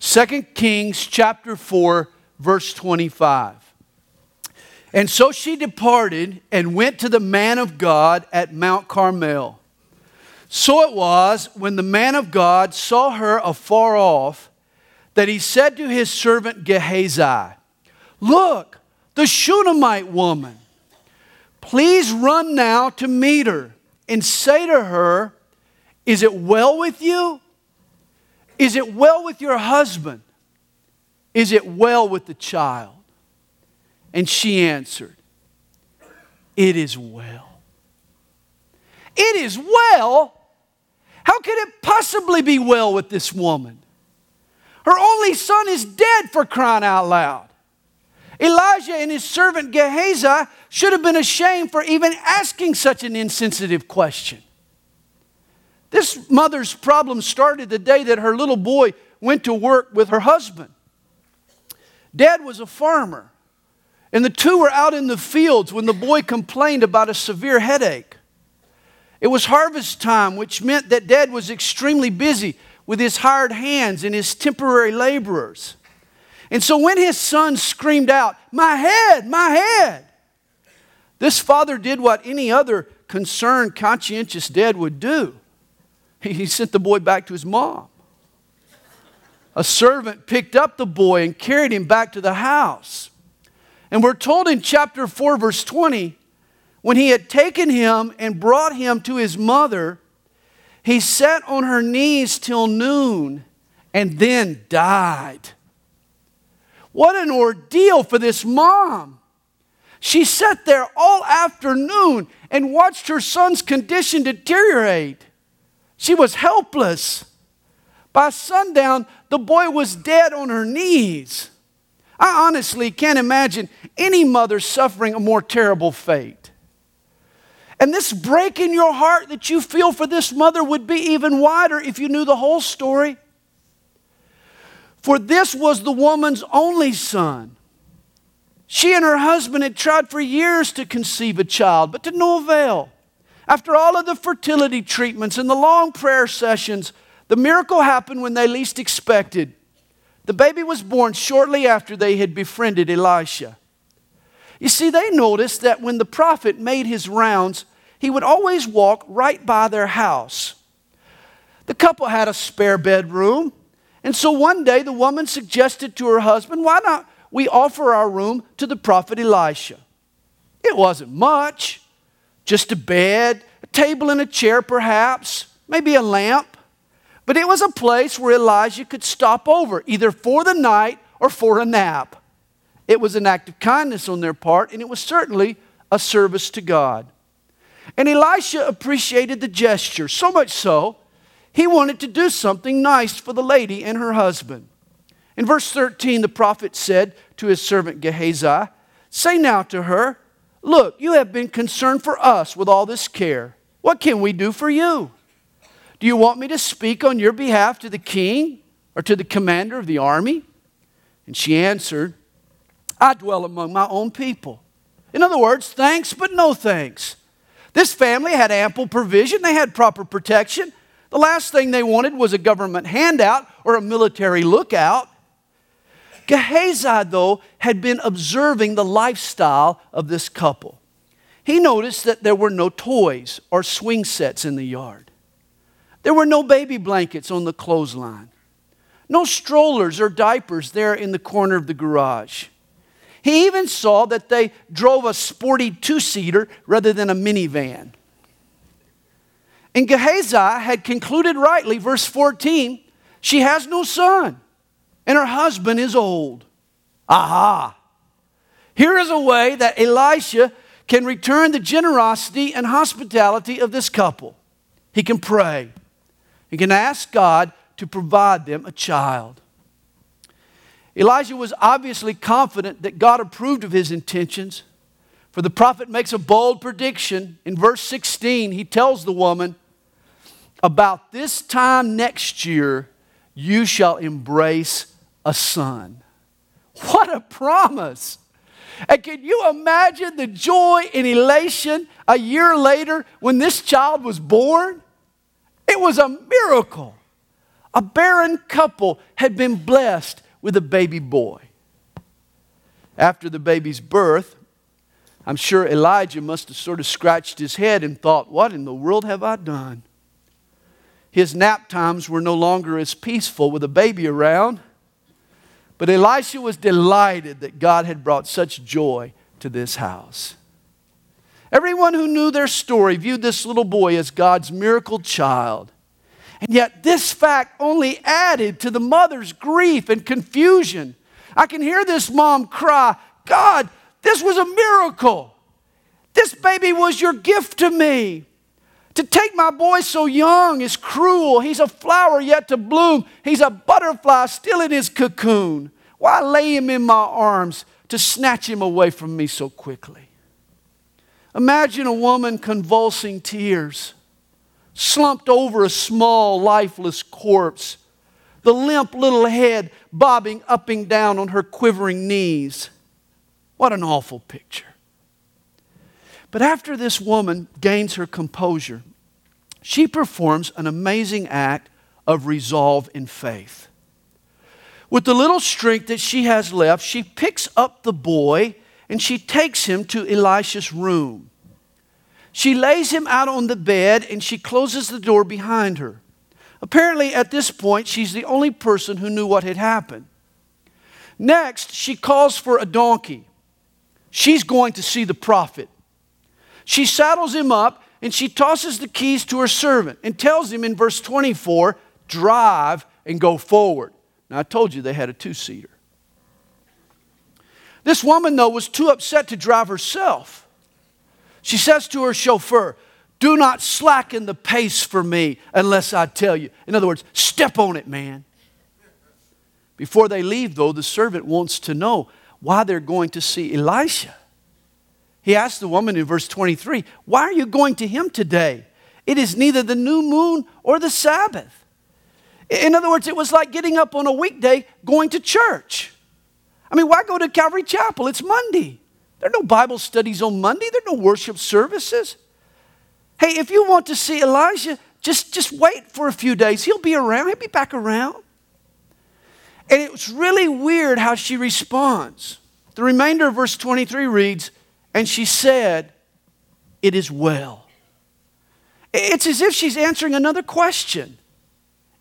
2 Kings chapter 4, verse 25. And so she departed and went to the man of God at Mount Carmel. So it was when the man of God saw her afar off that he said to his servant Gehazi, Look, the Shunammite woman. Please run now to meet her and say to her, Is it well with you? Is it well with your husband? Is it well with the child? And she answered, It is well. It is well? How could it possibly be well with this woman? Her only son is dead for crying out loud. Elisha and his servant Gehazi should have been ashamed for even asking such an insensitive question. This mother's problem started the day that her little boy went to work with her husband. Dad was a farmer, and the two were out in the fields when the boy complained about a severe headache. It was harvest time, which meant that Dad was extremely busy with his hired hands and his temporary laborers. And so when his son screamed out, My head, my head, this father did what any other concerned, conscientious dad would do he sent the boy back to his mom. A servant picked up the boy and carried him back to the house. And we're told in chapter 4, verse 20, when he had taken him and brought him to his mother, he sat on her knees till noon and then died. What an ordeal for this mom. She sat there all afternoon and watched her son's condition deteriorate. She was helpless. By sundown, the boy was dead on her knees. I honestly can't imagine any mother suffering a more terrible fate. And this break in your heart that you feel for this mother would be even wider if you knew the whole story. For this was the woman's only son. She and her husband had tried for years to conceive a child, but to no avail. After all of the fertility treatments and the long prayer sessions, the miracle happened when they least expected. The baby was born shortly after they had befriended Elisha. You see, they noticed that when the prophet made his rounds, he would always walk right by their house. The couple had a spare bedroom, and so one day the woman suggested to her husband, Why not we offer our room to the prophet Elisha? It wasn't much. Just a bed, a table and a chair, perhaps, maybe a lamp. But it was a place where Elisha could stop over, either for the night or for a nap. It was an act of kindness on their part, and it was certainly a service to God. And Elisha appreciated the gesture, so much so, he wanted to do something nice for the lady and her husband. In verse 13, the prophet said to his servant Gehazi, Say now to her, Look, you have been concerned for us with all this care. What can we do for you? Do you want me to speak on your behalf to the king or to the commander of the army? And she answered, I dwell among my own people. In other words, thanks, but no thanks. This family had ample provision, they had proper protection. The last thing they wanted was a government handout or a military lookout. Gehazi, though, had been observing the lifestyle of this couple. He noticed that there were no toys or swing sets in the yard. There were no baby blankets on the clothesline, no strollers or diapers there in the corner of the garage. He even saw that they drove a sporty two seater rather than a minivan. And Gehazi had concluded rightly, verse 14, she has no son and her husband is old. Aha! Here is a way that Elisha can return the generosity and hospitality of this couple. He can pray, he can ask God to provide them a child. Elisha was obviously confident that God approved of his intentions, for the prophet makes a bold prediction. In verse 16, he tells the woman, About this time next year, you shall embrace a son. What a promise! And can you imagine the joy and elation a year later when this child was born? It was a miracle. a barren couple had been blessed with a baby boy. After the baby's birth, I'm sure Elisha must have sort of scratched his head and thought, What in the world have I done? His nap times were no longer as peaceful with a baby around. But Elisha was delighted that God had brought such joy to this house. Everyone who knew their story viewed this little boy as God's miracle child. And yet, this fact only added to the mother's grief and confusion. I can hear this mom cry, God, this was a miracle. This baby was your gift to me. To take my boy so young is cruel. He's a flower yet to bloom. He's a butterfly still in his cocoon. Why lay him in my arms to snatch him away from me so quickly? Imagine a woman convulsing tears, slumped over a small, lifeless corpse, the limp little head bobbing up and down on her quivering knees. What an awful picture. But after this woman gains her composure, she performs an amazing act of resolve in faith. With the little strength that she has left, she picks up the boy and she takes him to Elisha's room. She lays him out on the bed and she closes the door behind her. Apparently, at this point, she's the only person who knew what had happened. Next, she calls for a donkey. She's going to see the prophet. She saddles him up and she tosses the keys to her servant and tells him in verse 24 drive and go forward. Now, I told you they had a two seater. This woman, though, was too upset to drive herself. She says to her chauffeur, Do not slacken the pace for me unless I tell you. In other words, step on it, man. Before they leave, though, the servant wants to know why they're going to see Elisha. He asked the woman in verse 23, Why are you going to him today? It is neither the new moon or the Sabbath. In other words, it was like getting up on a weekday going to church. I mean, why go to Calvary Chapel? It's Monday. There are no Bible studies on Monday, there are no worship services. Hey, if you want to see Elisha, just, just wait for a few days. He'll be around, he'll be back around. And it's really weird how she responds. The remainder of verse 23 reads, And she said, It is well. It's as if she's answering another question.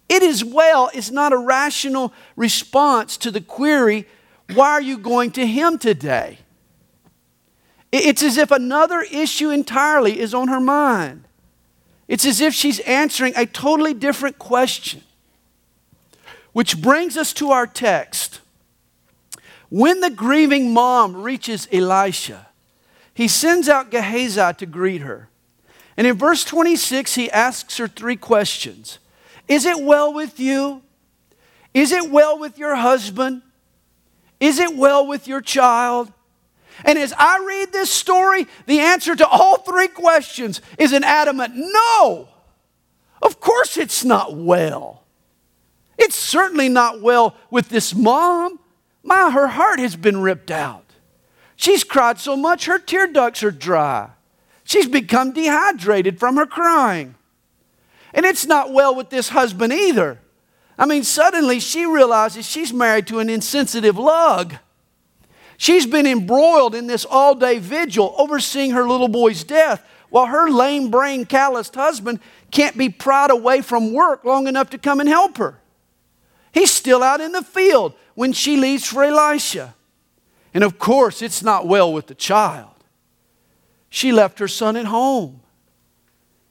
It is well is not a rational response to the query, Why are you going to him today? It's as if another issue entirely is on her mind. It's as if she's answering a totally different question. Which brings us to our text. When the grieving mom reaches Elisha, he sends out Gehazi to greet her. And in verse 26, he asks her three questions Is it well with you? Is it well with your husband? Is it well with your child? And as I read this story, the answer to all three questions is an adamant no. Of course, it's not well. It's certainly not well with this mom. My, her heart has been ripped out. She's cried so much her tear ducts are dry. She's become dehydrated from her crying. And it's not well with this husband either. I mean, suddenly she realizes she's married to an insensitive lug. She's been embroiled in this all day vigil overseeing her little boy's death while her lame brain, calloused husband can't be pried away from work long enough to come and help her. He's still out in the field when she leaves for Elisha. And of course, it's not well with the child. She left her son at home.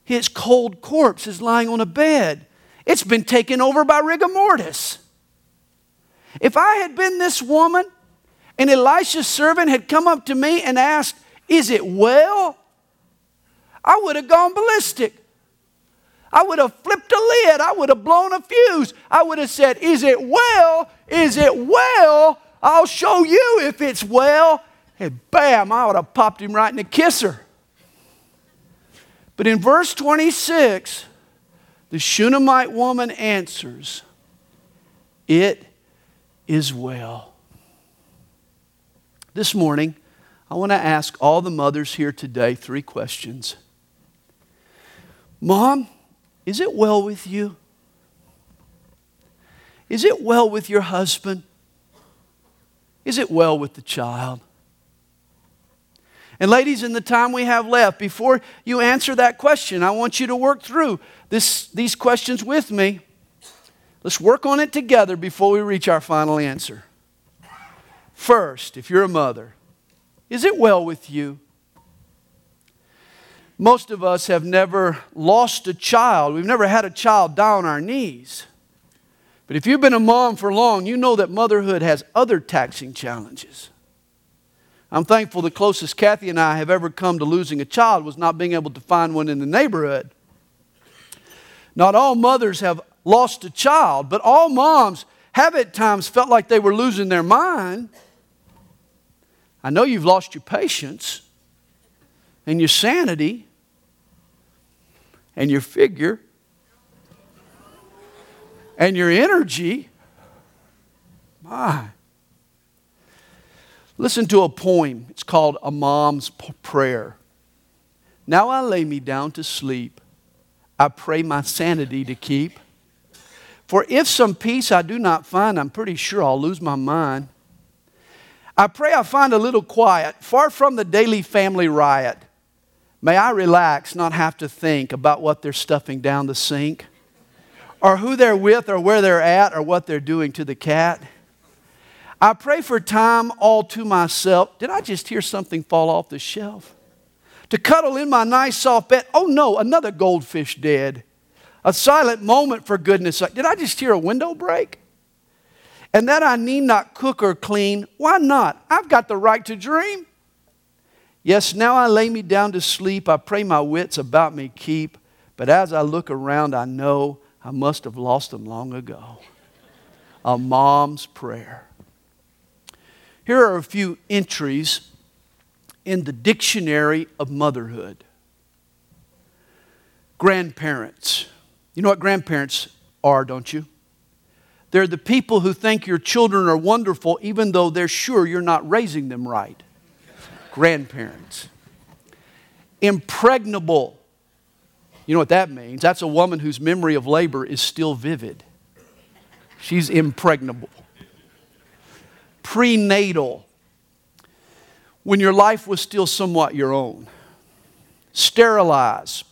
His cold corpse is lying on a bed. It's been taken over by rigor mortis. If I had been this woman and Elisha's servant had come up to me and asked, Is it well? I would have gone ballistic. I would have flipped a lid. I would have blown a fuse. I would have said, Is it well? Is it well? I'll show you if it's well. And bam, I would have popped him right in the kisser. But in verse 26, the Shunammite woman answers, It is well. This morning, I want to ask all the mothers here today three questions. Mom, is it well with you? Is it well with your husband? Is it well with the child? And, ladies, in the time we have left, before you answer that question, I want you to work through this, these questions with me. Let's work on it together before we reach our final answer. First, if you're a mother, is it well with you? Most of us have never lost a child. We've never had a child die on our knees. But if you've been a mom for long, you know that motherhood has other taxing challenges. I'm thankful the closest Kathy and I have ever come to losing a child was not being able to find one in the neighborhood. Not all mothers have lost a child, but all moms have at times felt like they were losing their mind. I know you've lost your patience and your sanity and your figure and your energy. My. Listen to a poem. It's called A Mom's Prayer. Now I lay me down to sleep. I pray my sanity to keep. For if some peace I do not find, I'm pretty sure I'll lose my mind. I pray I find a little quiet, far from the daily family riot. May I relax, not have to think about what they're stuffing down the sink, or who they're with, or where they're at, or what they're doing to the cat. I pray for time all to myself. Did I just hear something fall off the shelf? To cuddle in my nice soft bed. Oh no, another goldfish dead. A silent moment for goodness sake. Did I just hear a window break? And that I need not cook or clean. Why not? I've got the right to dream. Yes, now I lay me down to sleep. I pray my wits about me keep. But as I look around, I know I must have lost them long ago. A mom's prayer. Here are a few entries in the dictionary of motherhood. Grandparents. You know what grandparents are, don't you? They're the people who think your children are wonderful even though they're sure you're not raising them right. Grandparents. Impregnable. You know what that means? That's a woman whose memory of labor is still vivid. She's impregnable prenatal, when your life was still somewhat your own. Sterilize.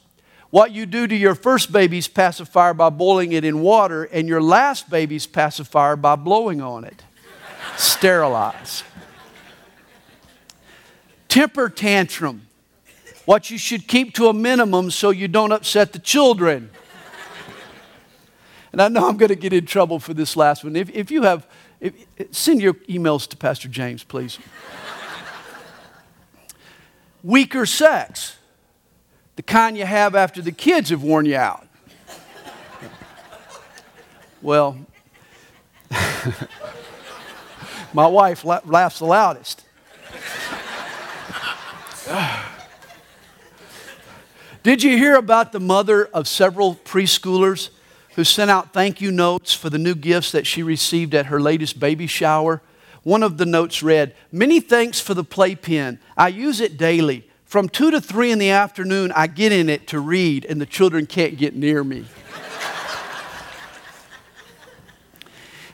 What you do to your first baby's pacifier by boiling it in water, and your last baby's pacifier by blowing on it. Sterilize. Temper tantrum. What you should keep to a minimum so you don't upset the children. And I know I'm going to get in trouble for this last one. If, if you have if, send your emails to Pastor James, please. Weaker sex, the kind you have after the kids have worn you out. Well, my wife la- laughs the loudest. Did you hear about the mother of several preschoolers who sent out thank you notes for the new gifts that she received at her latest baby shower. One of the notes read, Many thanks for the playpen. I use it daily. From 2 to 3 in the afternoon, I get in it to read, and the children can't get near me.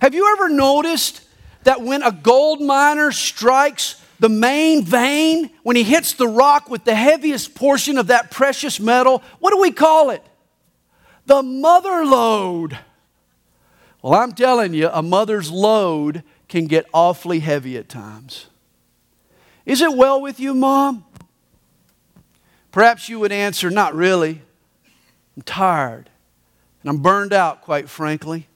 Have you ever noticed that when a gold miner strikes the main vein, when he hits the rock with the heaviest portion of that precious metal, what do we call it? the mother load. Well, I'm telling you, a mother's load can get awfully heavy at times. Is it well with you, Mom? Perhaps you would answer, Not really. I'm tired and I'm burned out, quite frankly.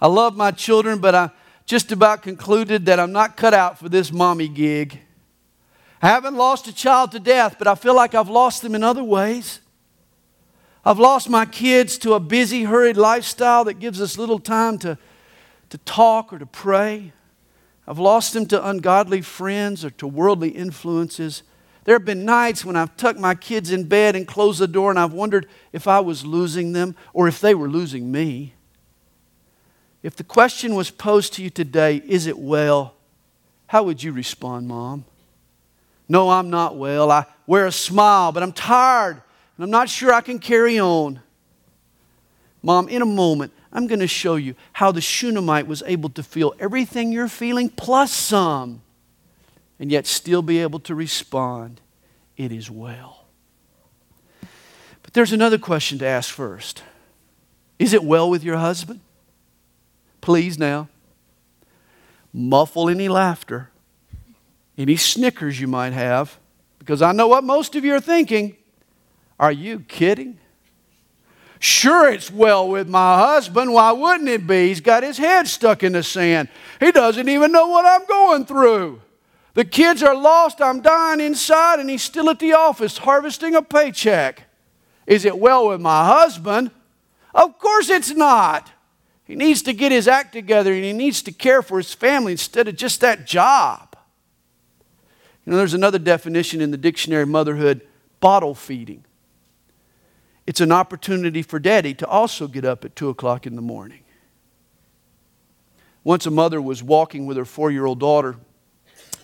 I love my children, but I just about concluded that I'm not cut out for this mommy gig. I haven't lost a child to death, but I feel like I've lost them in other ways. I've lost my kids to a busy, hurried lifestyle that gives us little time to, to talk or to pray. I've lost them to ungodly friends or to worldly influences. There have been nights when I've tucked my kids in bed and closed the door and I've wondered if I was losing them or if they were losing me. If the question was posed to you today, is it well? How would you respond, Mom? No, I'm not well. I wear a smile, but I'm tired and I'm not sure I can carry on. Mom, in a moment, I'm going to show you how the Shunammite was able to feel everything you're feeling plus some, and yet still be able to respond, It is well. But there's another question to ask first Is it well with your husband? Please now. Muffle any laughter, any snickers you might have, because I know what most of you are thinking. Are you kidding? Sure, it's well with my husband. Why wouldn't it be? He's got his head stuck in the sand. He doesn't even know what I'm going through. The kids are lost. I'm dying inside, and he's still at the office harvesting a paycheck. Is it well with my husband? Of course it's not. He needs to get his act together and he needs to care for his family instead of just that job. You know, there's another definition in the dictionary motherhood bottle feeding. It's an opportunity for daddy to also get up at 2 o'clock in the morning. Once a mother was walking with her four year old daughter.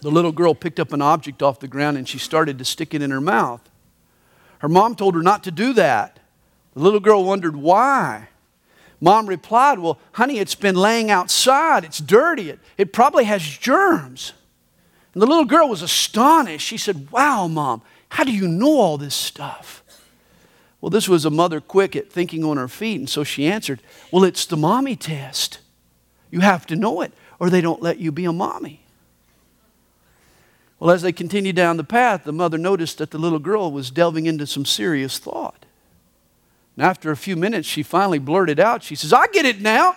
The little girl picked up an object off the ground and she started to stick it in her mouth. Her mom told her not to do that. The little girl wondered why. Mom replied, Well, honey, it's been laying outside. It's dirty. It, it probably has germs. And the little girl was astonished. She said, Wow, Mom, how do you know all this stuff? Well, this was a mother quick at thinking on her feet, and so she answered, Well, it's the mommy test. You have to know it, or they don't let you be a mommy. Well, as they continued down the path, the mother noticed that the little girl was delving into some serious thought. And after a few minutes, she finally blurted out, She says, I get it now.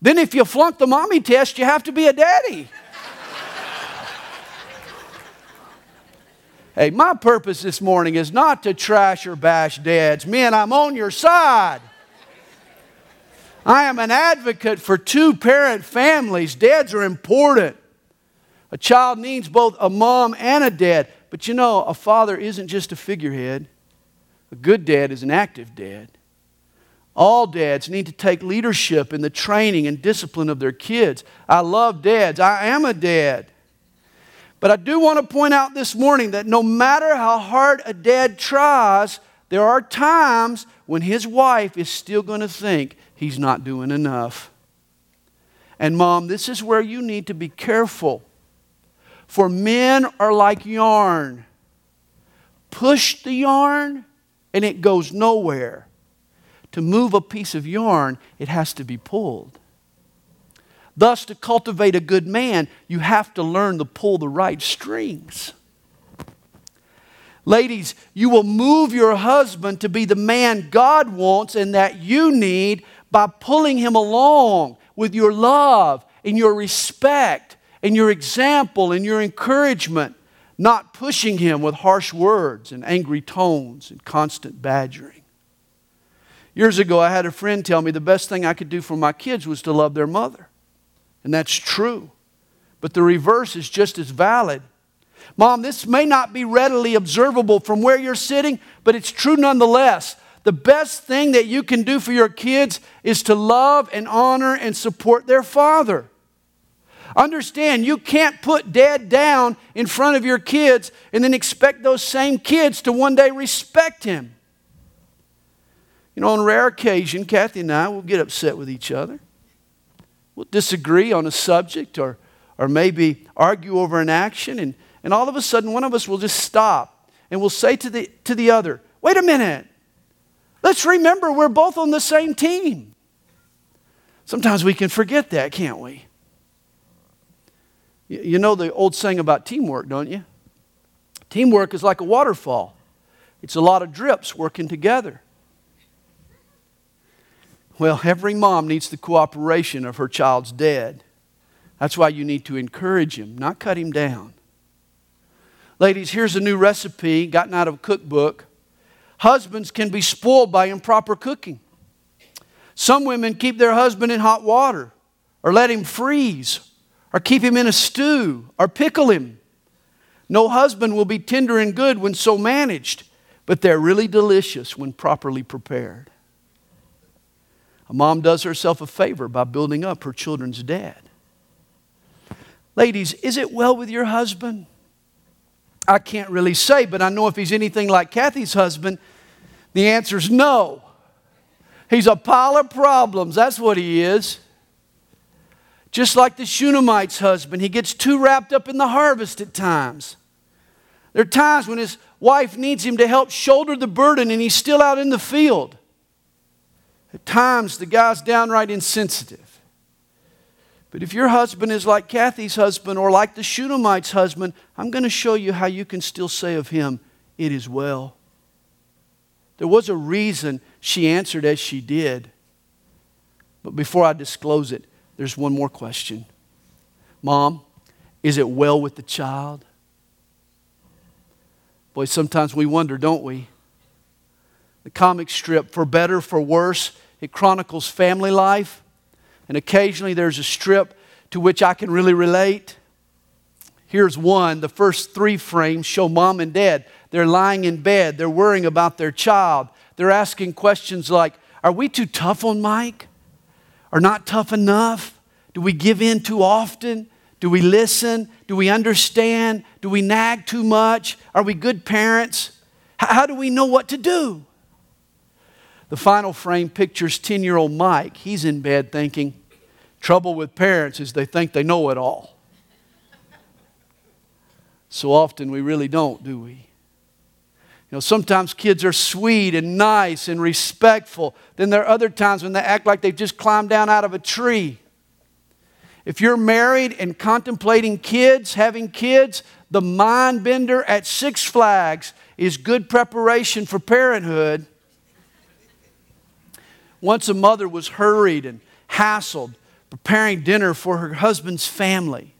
Then, if you flunk the mommy test, you have to be a daddy. Hey, my purpose this morning is not to trash or bash dads. Men, I'm on your side. I am an advocate for two parent families. Dads are important. A child needs both a mom and a dad. But you know, a father isn't just a figurehead, a good dad is an active dad. All dads need to take leadership in the training and discipline of their kids. I love dads. I am a dad. But I do want to point out this morning that no matter how hard a dad tries, there are times when his wife is still going to think he's not doing enough. And, mom, this is where you need to be careful. For men are like yarn. Push the yarn and it goes nowhere. To move a piece of yarn, it has to be pulled. Thus, to cultivate a good man, you have to learn to pull the right strings. Ladies, you will move your husband to be the man God wants and that you need by pulling him along with your love and your respect and your example and your encouragement, not pushing him with harsh words and angry tones and constant badgering. Years ago, I had a friend tell me the best thing I could do for my kids was to love their mother. And that's true. But the reverse is just as valid. Mom, this may not be readily observable from where you're sitting, but it's true nonetheless. The best thing that you can do for your kids is to love and honor and support their father. Understand, you can't put dad down in front of your kids and then expect those same kids to one day respect him. You know, on rare occasion, Kathy and I will get upset with each other. We'll disagree on a subject or, or maybe argue over an action, and, and all of a sudden one of us will just stop and we'll say to the, to the other, Wait a minute, let's remember we're both on the same team. Sometimes we can forget that, can't we? You, know the old saying about teamwork, don't you? Teamwork is like a waterfall. It's a lot of drips working together. Well, every mom needs the cooperation of her child's dad. That's why you need to encourage him, not cut him down. Ladies, here's a new recipe gotten out of a cookbook. Husbands can be spoiled by improper cooking. Some women keep their husband in hot water, or let him freeze, or keep him in a stew, or pickle him. No husband will be tender and good when so managed, but they're really delicious when properly prepared. A mom does herself a favor by building up her children's dad. Ladies, is it well with your husband? I can't really say, but I know if he's anything like Kathy's husband, the answer is no. He's a pile of problems. That's what he is. Just like the Shunammite's husband, he gets too wrapped up in the harvest at times. There are times when his wife needs him to help shoulder the burden and he's still out in the field. At times, the guy's downright insensitive. But if your husband is like Kathy's husband or like the Shunammite's husband, I'm going to show you how you can still say of him, It is well. There was a reason she answered as she did. But before I disclose it, there's one more question Mom, is it well with the child? Boy, sometimes we wonder, don't we? The comic strip, For Better, For Worse, it chronicles family life. And occasionally there's a strip to which I can really relate. Here's one. The first three frames show mom and dad. They're lying in bed, they're worrying about their child. They're asking questions like Are we too tough on Mike? Or not tough enough? Do we give in too often? Do we listen? Do we understand? Do we nag too much? Are we good parents? How do we know what to do? The final frame pictures 10 year old Mike. He's in bed thinking, trouble with parents is they think they know it all. So often we really don't, do we? You know, sometimes kids are sweet and nice and respectful. Then there are other times when they act like they've just climbed down out of a tree. If you're married and contemplating kids, having kids, the mind bender at Six Flags is good preparation for parenthood. Once a mother was hurried and hassled preparing dinner for her husband's family.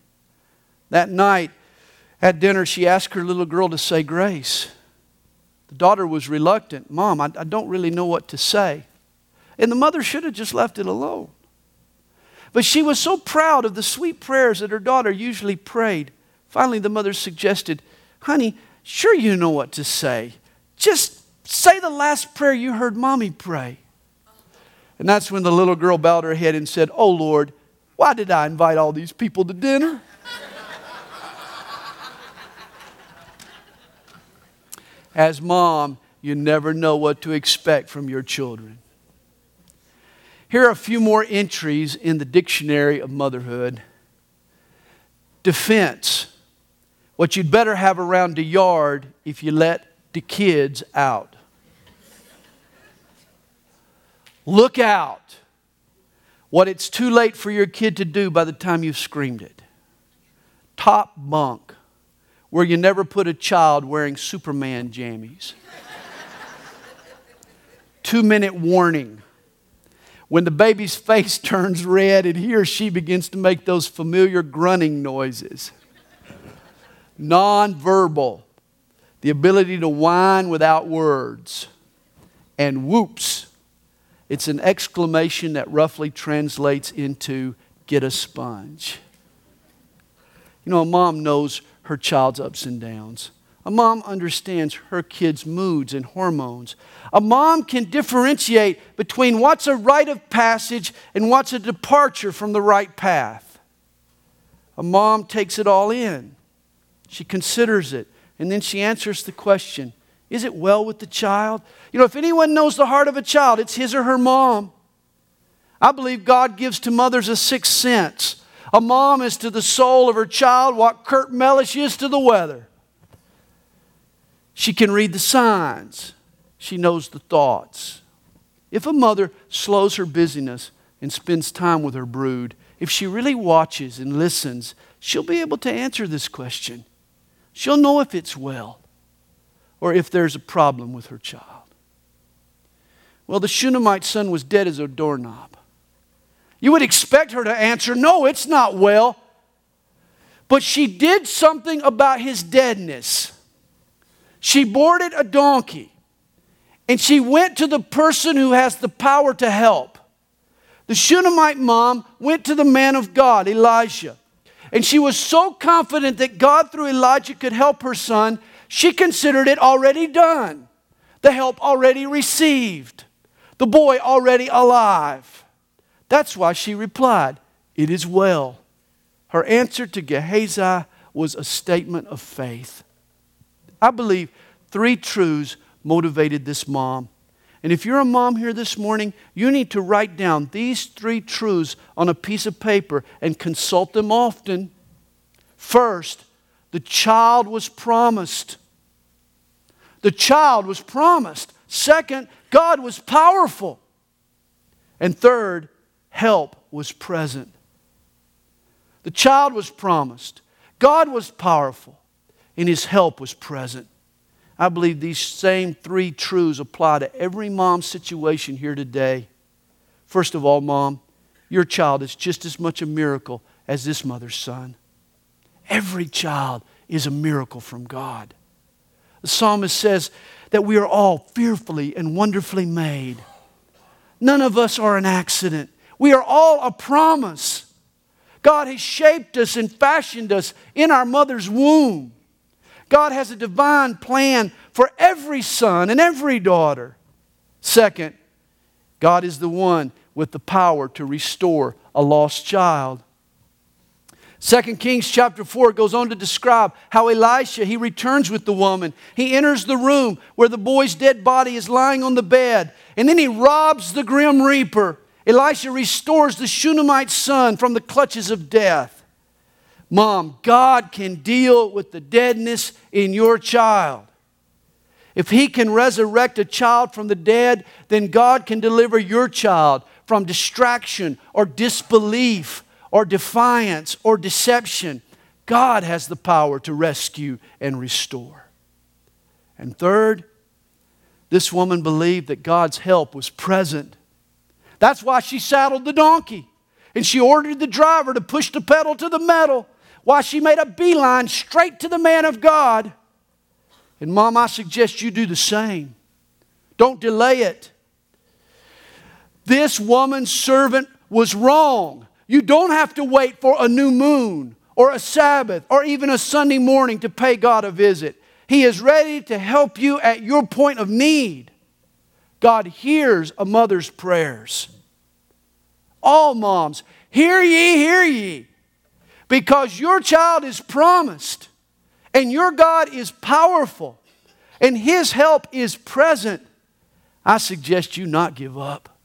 That night at dinner, she asked her little girl to say grace. The daughter was reluctant. Mom, I, I don't really know what to say. And the mother should have just left it alone. But she was so proud of the sweet prayers that her daughter usually prayed. Finally, the mother suggested, Honey, sure you know what to say. Just say the last prayer you heard mommy pray. And that's when the little girl bowed her head and said, Oh Lord, why did I invite all these people to dinner? As mom, you never know what to expect from your children. Here are a few more entries in the dictionary of motherhood. Defense. What you'd better have around the yard if you let the kids out. Look out. What it's too late for your kid to do by the time you've screamed it. Top bunk, where you never put a child wearing Superman jammies. Two minute warning when the baby's face turns red and he or she begins to make those familiar grunting noises. Nonverbal, the ability to whine without words. And whoops, it's an exclamation that roughly translates into get a sponge. You know, a mom knows her child's ups and downs. A mom understands her kid's moods and hormones. A mom can differentiate between what's a rite of passage and what's a departure from the right path. A mom takes it all in. She considers it, and then she answers the question Is it well with the child? You know, if anyone knows the heart of a child, it's his or her mom. I believe God gives to mothers a sixth sense. A mom is to the soul of her child what Kurt Mellish is to the weather. She can read the signs, she knows the thoughts. If a mother slows her busyness and spends time with her brood, if she really watches and listens, she'll be able to answer this question. She'll know if it's well or if there's a problem with her child. Well, the Shunammite son was dead as a doorknob. You would expect her to answer, No, it's not well. But she did something about his deadness she boarded a donkey and she went to the person who has the power to help. The Shunammite mom went to the man of God, Elisha. And she was so confident that God through Elisha could help her son, she considered it already done, the help already received, the boy already alive. That's why she replied, It is well. Her answer to Gehazi was a statement of faith. I believe three truths motivated this mom. And if you're a mom here this morning, you need to write down these three truths on a piece of paper and consult them often. First, the child was promised. The child was promised. Second, God was powerful. And third, help was present. The child was promised. God was powerful, and his help was present. I believe these same three truths apply to every mom's situation here today. First of all, mom, your child is just as much a miracle as this mother's son. Every child is a miracle from God. The psalmist says that we are all fearfully and wonderfully made. None of us are an accident. We are all a promise. God has shaped us and fashioned us in our mother's womb. God has a divine plan for every son and every daughter. Second, God is the one with the power to restore a lost child. 2 Kings chapter 4 goes on to describe how Elisha, he returns with the woman. He enters the room where the boy's dead body is lying on the bed, and then he robs the grim reaper. Elisha restores the Shunammite son from the clutches of death. Mom, God can deal with the deadness in your child. If he can resurrect a child from the dead, then God can deliver your child from distraction or disbelief or defiance or deception, God has the power to rescue and restore. And third, this woman believed that God's help was present. That's why she saddled the donkey and she ordered the driver to push the pedal to the metal while she made a beeline straight to the man of God. And, Mom, I suggest you do the same. Don't delay it. This woman's servant was wrong. You don't have to wait for a new moon or a Sabbath or even a Sunday morning to pay God a visit. He is ready to help you at your point of need. God hears a mother's prayers. All moms, hear ye, hear ye. Because your child is promised, and your God is powerful, and His help is present. I suggest you not give up.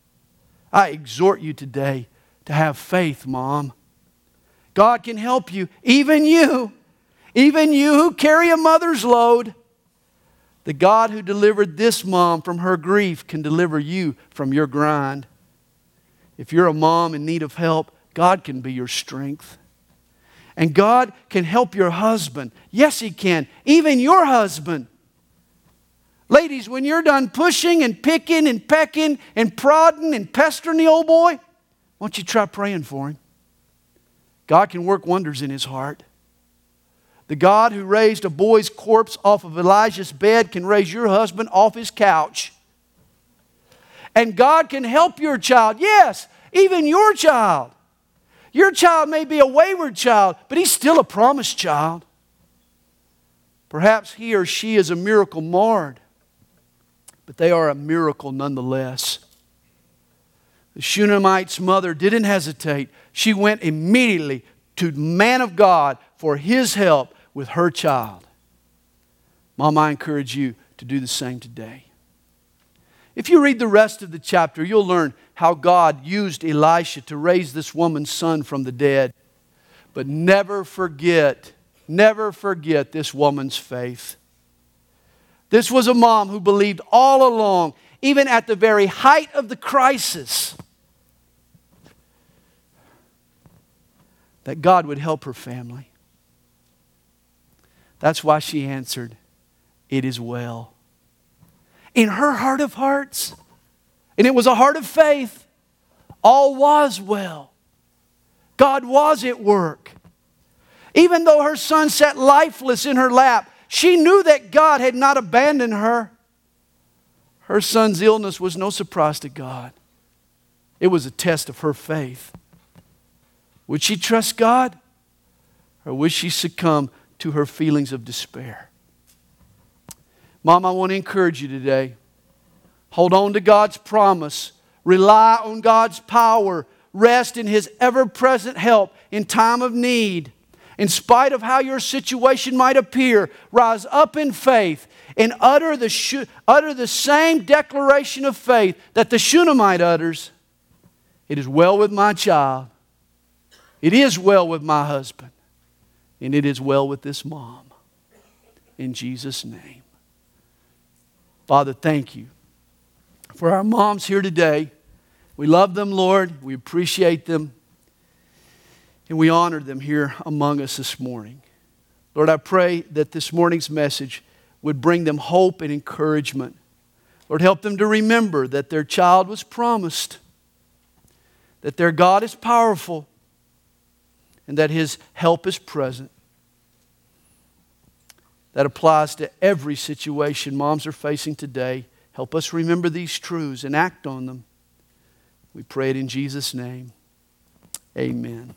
I exhort you today to have faith, Mom. God can help you, even you, even you who carry a mother's load. The God who delivered this mom from her grief can deliver you from your grind. If you're a mom in need of help, God can be your strength. And God can help your husband. Yes, He can. Even your husband. Ladies, when you're done pushing and picking and pecking and prodding and pestering the old boy, why don't you try praying for him? God can work wonders in his heart. The God who raised a boy's corpse off of Elisha's bed can raise your husband off his couch. And God can help your child. Yes, even your child. Your child may be a wayward child, but he's still a promised child. Perhaps he or she is a miracle marred, but they are a miracle nonetheless. The Shunammite's mother didn't hesitate. She went immediately to man of God for his help with her child. Mom, I encourage you to do the same today. If you read the rest of the chapter, you'll learn how God used Elisha to raise this woman's son from the dead. But never forget, never forget this woman's faith. This was a mom who believed all along, even at the very height of the crisis, that God would help her family. That's why she answered, It is well. In her heart of hearts, and it was a heart of faith, all was well. God was at work. Even though her son sat lifeless in her lap, she knew that God had not abandoned her. Her son's illness was no surprise to God, it was a test of her faith. Would she trust God? Or would she succumb to her feelings of despair? Mom, I want to encourage you today. Hold on to God's promise. Rely on God's power. Rest in His ever present help in time of need. in spite of how your situation might appear, rise up in faith and utter the, utter the same declaration of faith that the Shunammite utters It is well with my child, it is well with my husband, and it is well with this mom. In Jesus' name. Father, thank you for our moms here today. We love them, Lord. We appreciate them. And we honor them here among us this morning. Lord, I pray that this morning's message would bring them hope and encouragement. Lord, help them to remember that their child was promised, that their God is powerful, and that His help is present. That applies to every situation moms are facing today. Help us remember these truths and act on them. We pray it in Jesus' name. Amen.